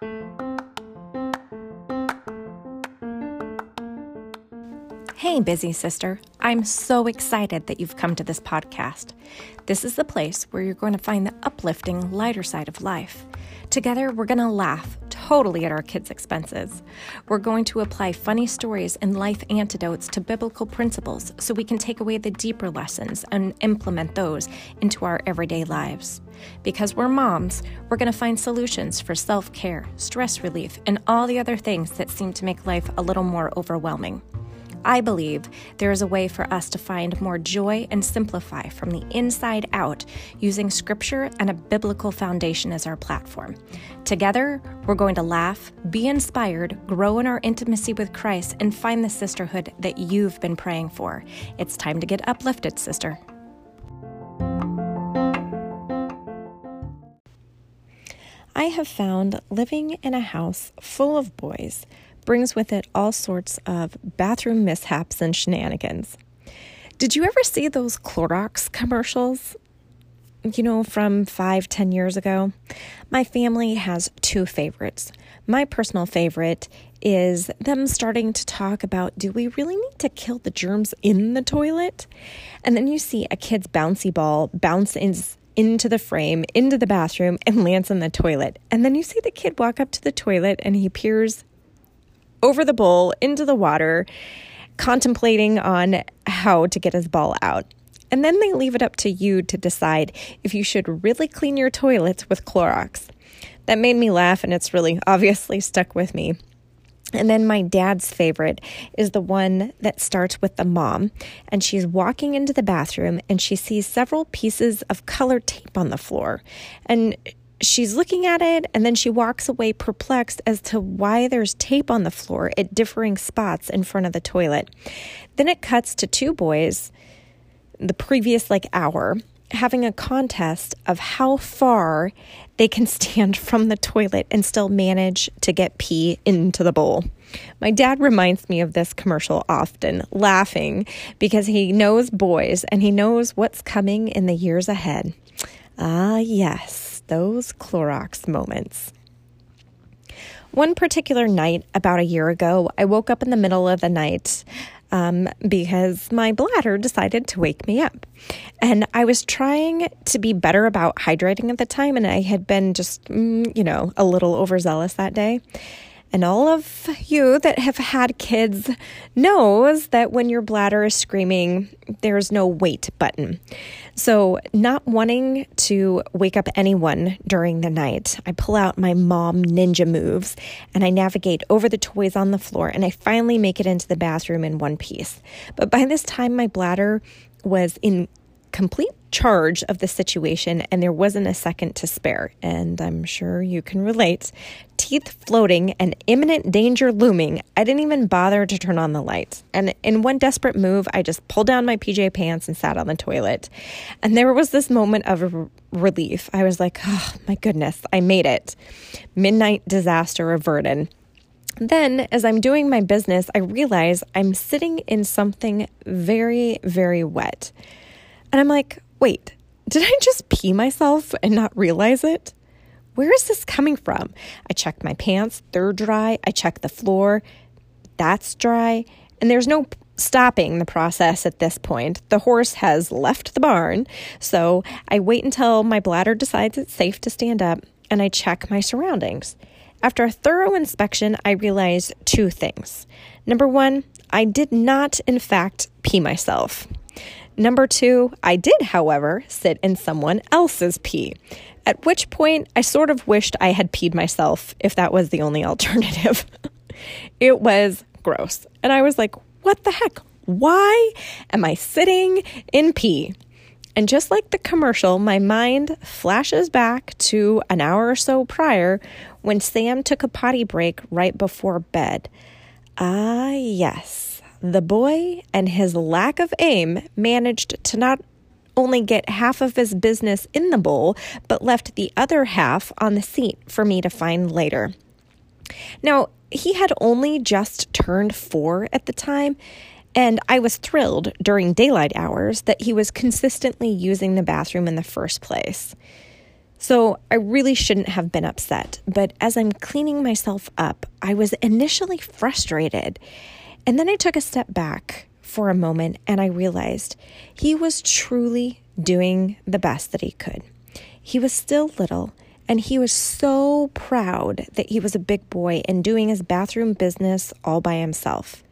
Hey, busy sister. I'm so excited that you've come to this podcast. This is the place where you're going to find the uplifting, lighter side of life. Together, we're going to laugh totally at our kids' expenses. We're going to apply funny stories and life antidotes to biblical principles so we can take away the deeper lessons and implement those into our everyday lives. Because we're moms, we're going to find solutions for self care, stress relief, and all the other things that seem to make life a little more overwhelming. I believe there is a way for us to find more joy and simplify from the inside out using scripture and a biblical foundation as our platform. Together, we're going to laugh, be inspired, grow in our intimacy with Christ, and find the sisterhood that you've been praying for. It's time to get uplifted, sister. I have found living in a house full of boys brings with it all sorts of bathroom mishaps and shenanigans. Did you ever see those Clorox commercials? You know, from five, ten years ago? My family has two favorites. My personal favorite is them starting to talk about do we really need to kill the germs in the toilet? And then you see a kid's bouncy ball bounce in, into the frame, into the bathroom, and lands in the toilet. And then you see the kid walk up to the toilet and he peers over the bowl into the water, contemplating on how to get his ball out. And then they leave it up to you to decide if you should really clean your toilets with Clorox. That made me laugh, and it's really obviously stuck with me. And then my dad's favorite is the one that starts with the mom, and she's walking into the bathroom and she sees several pieces of colored tape on the floor. And she's looking at it and then she walks away perplexed as to why there's tape on the floor at differing spots in front of the toilet. Then it cuts to two boys the previous like hour having a contest of how far they can stand from the toilet and still manage to get pee into the bowl. My dad reminds me of this commercial often, laughing because he knows boys and he knows what's coming in the years ahead. Ah, yes those Clorox moments. One particular night, about a year ago, I woke up in the middle of the night um, because my bladder decided to wake me up. And I was trying to be better about hydrating at the time, and I had been just, mm, you know, a little overzealous that day. And all of you that have had kids knows that when your bladder is screaming, there's no wait button. So, not wanting to wake up anyone during the night, I pull out my mom ninja moves and I navigate over the toys on the floor and I finally make it into the bathroom in one piece. But by this time, my bladder was in complete charge of the situation and there wasn't a second to spare. And I'm sure you can relate. Teeth floating and imminent danger looming, I didn't even bother to turn on the lights. And in one desperate move, I just pulled down my PJ pants and sat on the toilet. And there was this moment of relief. I was like, oh my goodness, I made it. Midnight disaster averted. Then, as I'm doing my business, I realize I'm sitting in something very, very wet. And I'm like, wait, did I just pee myself and not realize it? Where is this coming from? I checked my pants, they're dry. I checked the floor, that's dry. And there's no stopping the process at this point. The horse has left the barn. So I wait until my bladder decides it's safe to stand up and I check my surroundings. After a thorough inspection, I realize two things. Number one, I did not, in fact, pee myself. Number two, I did, however, sit in someone else's pee, at which point I sort of wished I had peed myself if that was the only alternative. it was gross. And I was like, what the heck? Why am I sitting in pee? And just like the commercial, my mind flashes back to an hour or so prior when Sam took a potty break right before bed. Ah, yes the boy and his lack of aim managed to not only get half of his business in the bowl, but left the other half on the seat for me to find later. Now, he had only just turned four at the time, and I was thrilled during daylight hours that he was consistently using the bathroom in the first place. So I really shouldn't have been upset, but as I'm cleaning myself up, I was initially frustrated. And then I took a step back for a moment and I realized he was truly doing the best that he could. He was still little and he was so proud that he was a big boy and doing his bathroom business all by himself.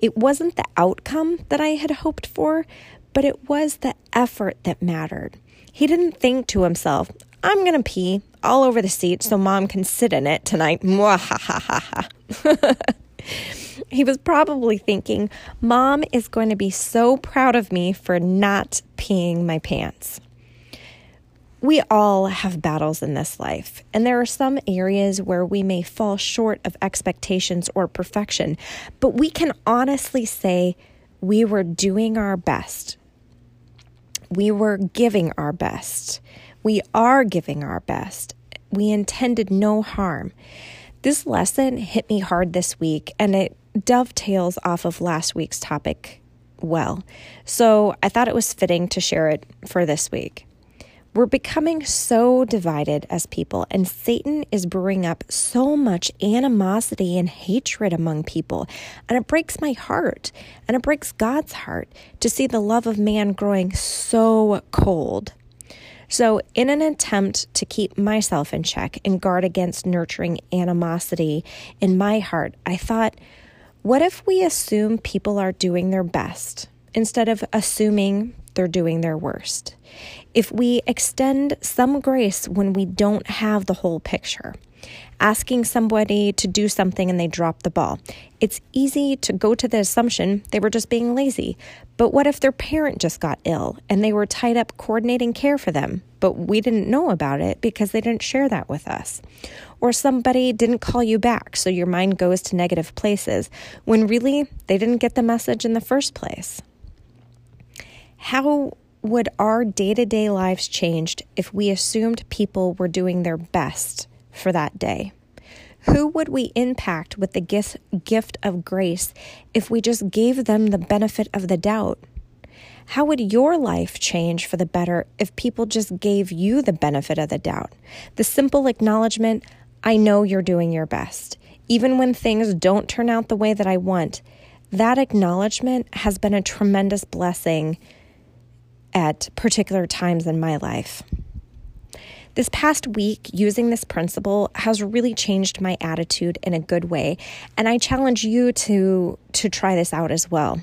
It wasn't the outcome that I had hoped for, but it was the effort that mattered. He didn't think to himself, I'm going to pee all over the seat so mom can sit in it tonight. he was probably thinking, Mom is going to be so proud of me for not peeing my pants. We all have battles in this life, and there are some areas where we may fall short of expectations or perfection, but we can honestly say we were doing our best. We were giving our best. We are giving our best. We intended no harm. This lesson hit me hard this week and it dovetails off of last week's topic well. So I thought it was fitting to share it for this week. We're becoming so divided as people, and Satan is brewing up so much animosity and hatred among people. And it breaks my heart, and it breaks God's heart to see the love of man growing so cold. So, in an attempt to keep myself in check and guard against nurturing animosity in my heart, I thought, what if we assume people are doing their best instead of assuming they're doing their worst? if we extend some grace when we don't have the whole picture, asking somebody to do something and they drop the ball. It's easy to go to the assumption they were just being lazy. But what if their parent just got ill and they were tied up coordinating care for them, but we didn't know about it because they didn't share that with us? Or somebody didn't call you back, so your mind goes to negative places when really they didn't get the message in the first place. How would our day to day lives changed if we assumed people were doing their best for that day? Who would we impact with the gift, gift of grace if we just gave them the benefit of the doubt? How would your life change for the better if people just gave you the benefit of the doubt? The simple acknowledgement, I know you're doing your best. Even when things don't turn out the way that I want, that acknowledgement has been a tremendous blessing at particular times in my life. This past week, using this principle has really changed my attitude in a good way, and I challenge you to to try this out as well.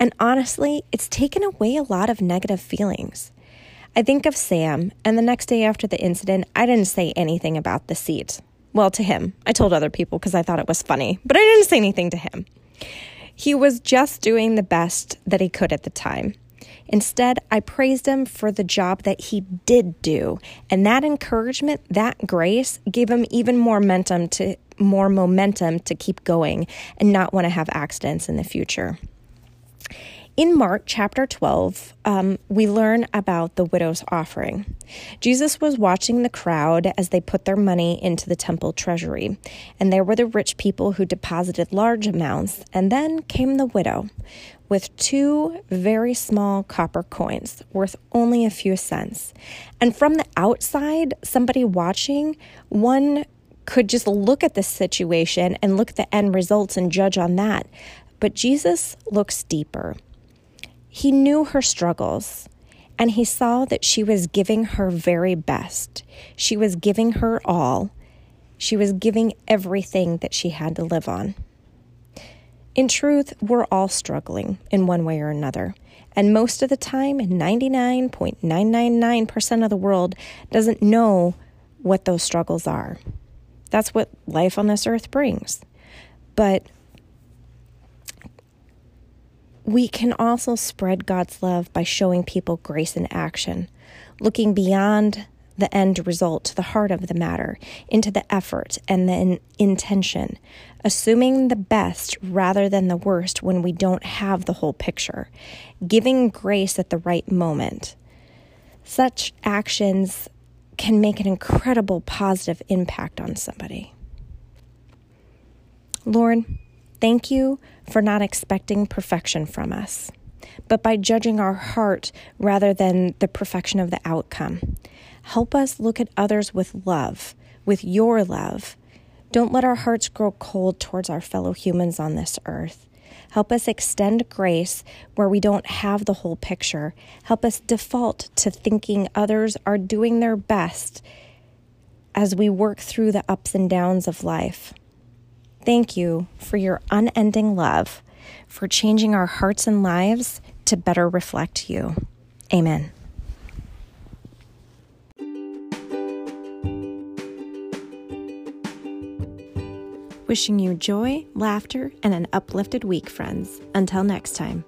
And honestly, it's taken away a lot of negative feelings. I think of Sam, and the next day after the incident, I didn't say anything about the seat. Well, to him. I told other people because I thought it was funny, but I didn't say anything to him. He was just doing the best that he could at the time. Instead, I praised him for the job that he did do. And that encouragement, that grace gave him even more momentum to more momentum to keep going and not want to have accidents in the future. In Mark chapter 12, um, we learn about the widow's offering. Jesus was watching the crowd as they put their money into the temple treasury, and there were the rich people who deposited large amounts, and then came the widow with two very small copper coins worth only a few cents. And from the outside, somebody watching, one could just look at the situation and look at the end results and judge on that. But Jesus looks deeper. He knew her struggles and he saw that she was giving her very best. She was giving her all. She was giving everything that she had to live on. In truth, we're all struggling in one way or another. And most of the time, 99.999% of the world doesn't know what those struggles are. That's what life on this earth brings. But we can also spread God's love by showing people grace in action, looking beyond the end result to the heart of the matter, into the effort and the intention, assuming the best rather than the worst when we don't have the whole picture, giving grace at the right moment. Such actions can make an incredible positive impact on somebody. Lord, Thank you for not expecting perfection from us, but by judging our heart rather than the perfection of the outcome. Help us look at others with love, with your love. Don't let our hearts grow cold towards our fellow humans on this earth. Help us extend grace where we don't have the whole picture. Help us default to thinking others are doing their best as we work through the ups and downs of life. Thank you for your unending love, for changing our hearts and lives to better reflect you. Amen. Wishing you joy, laughter, and an uplifted week, friends. Until next time.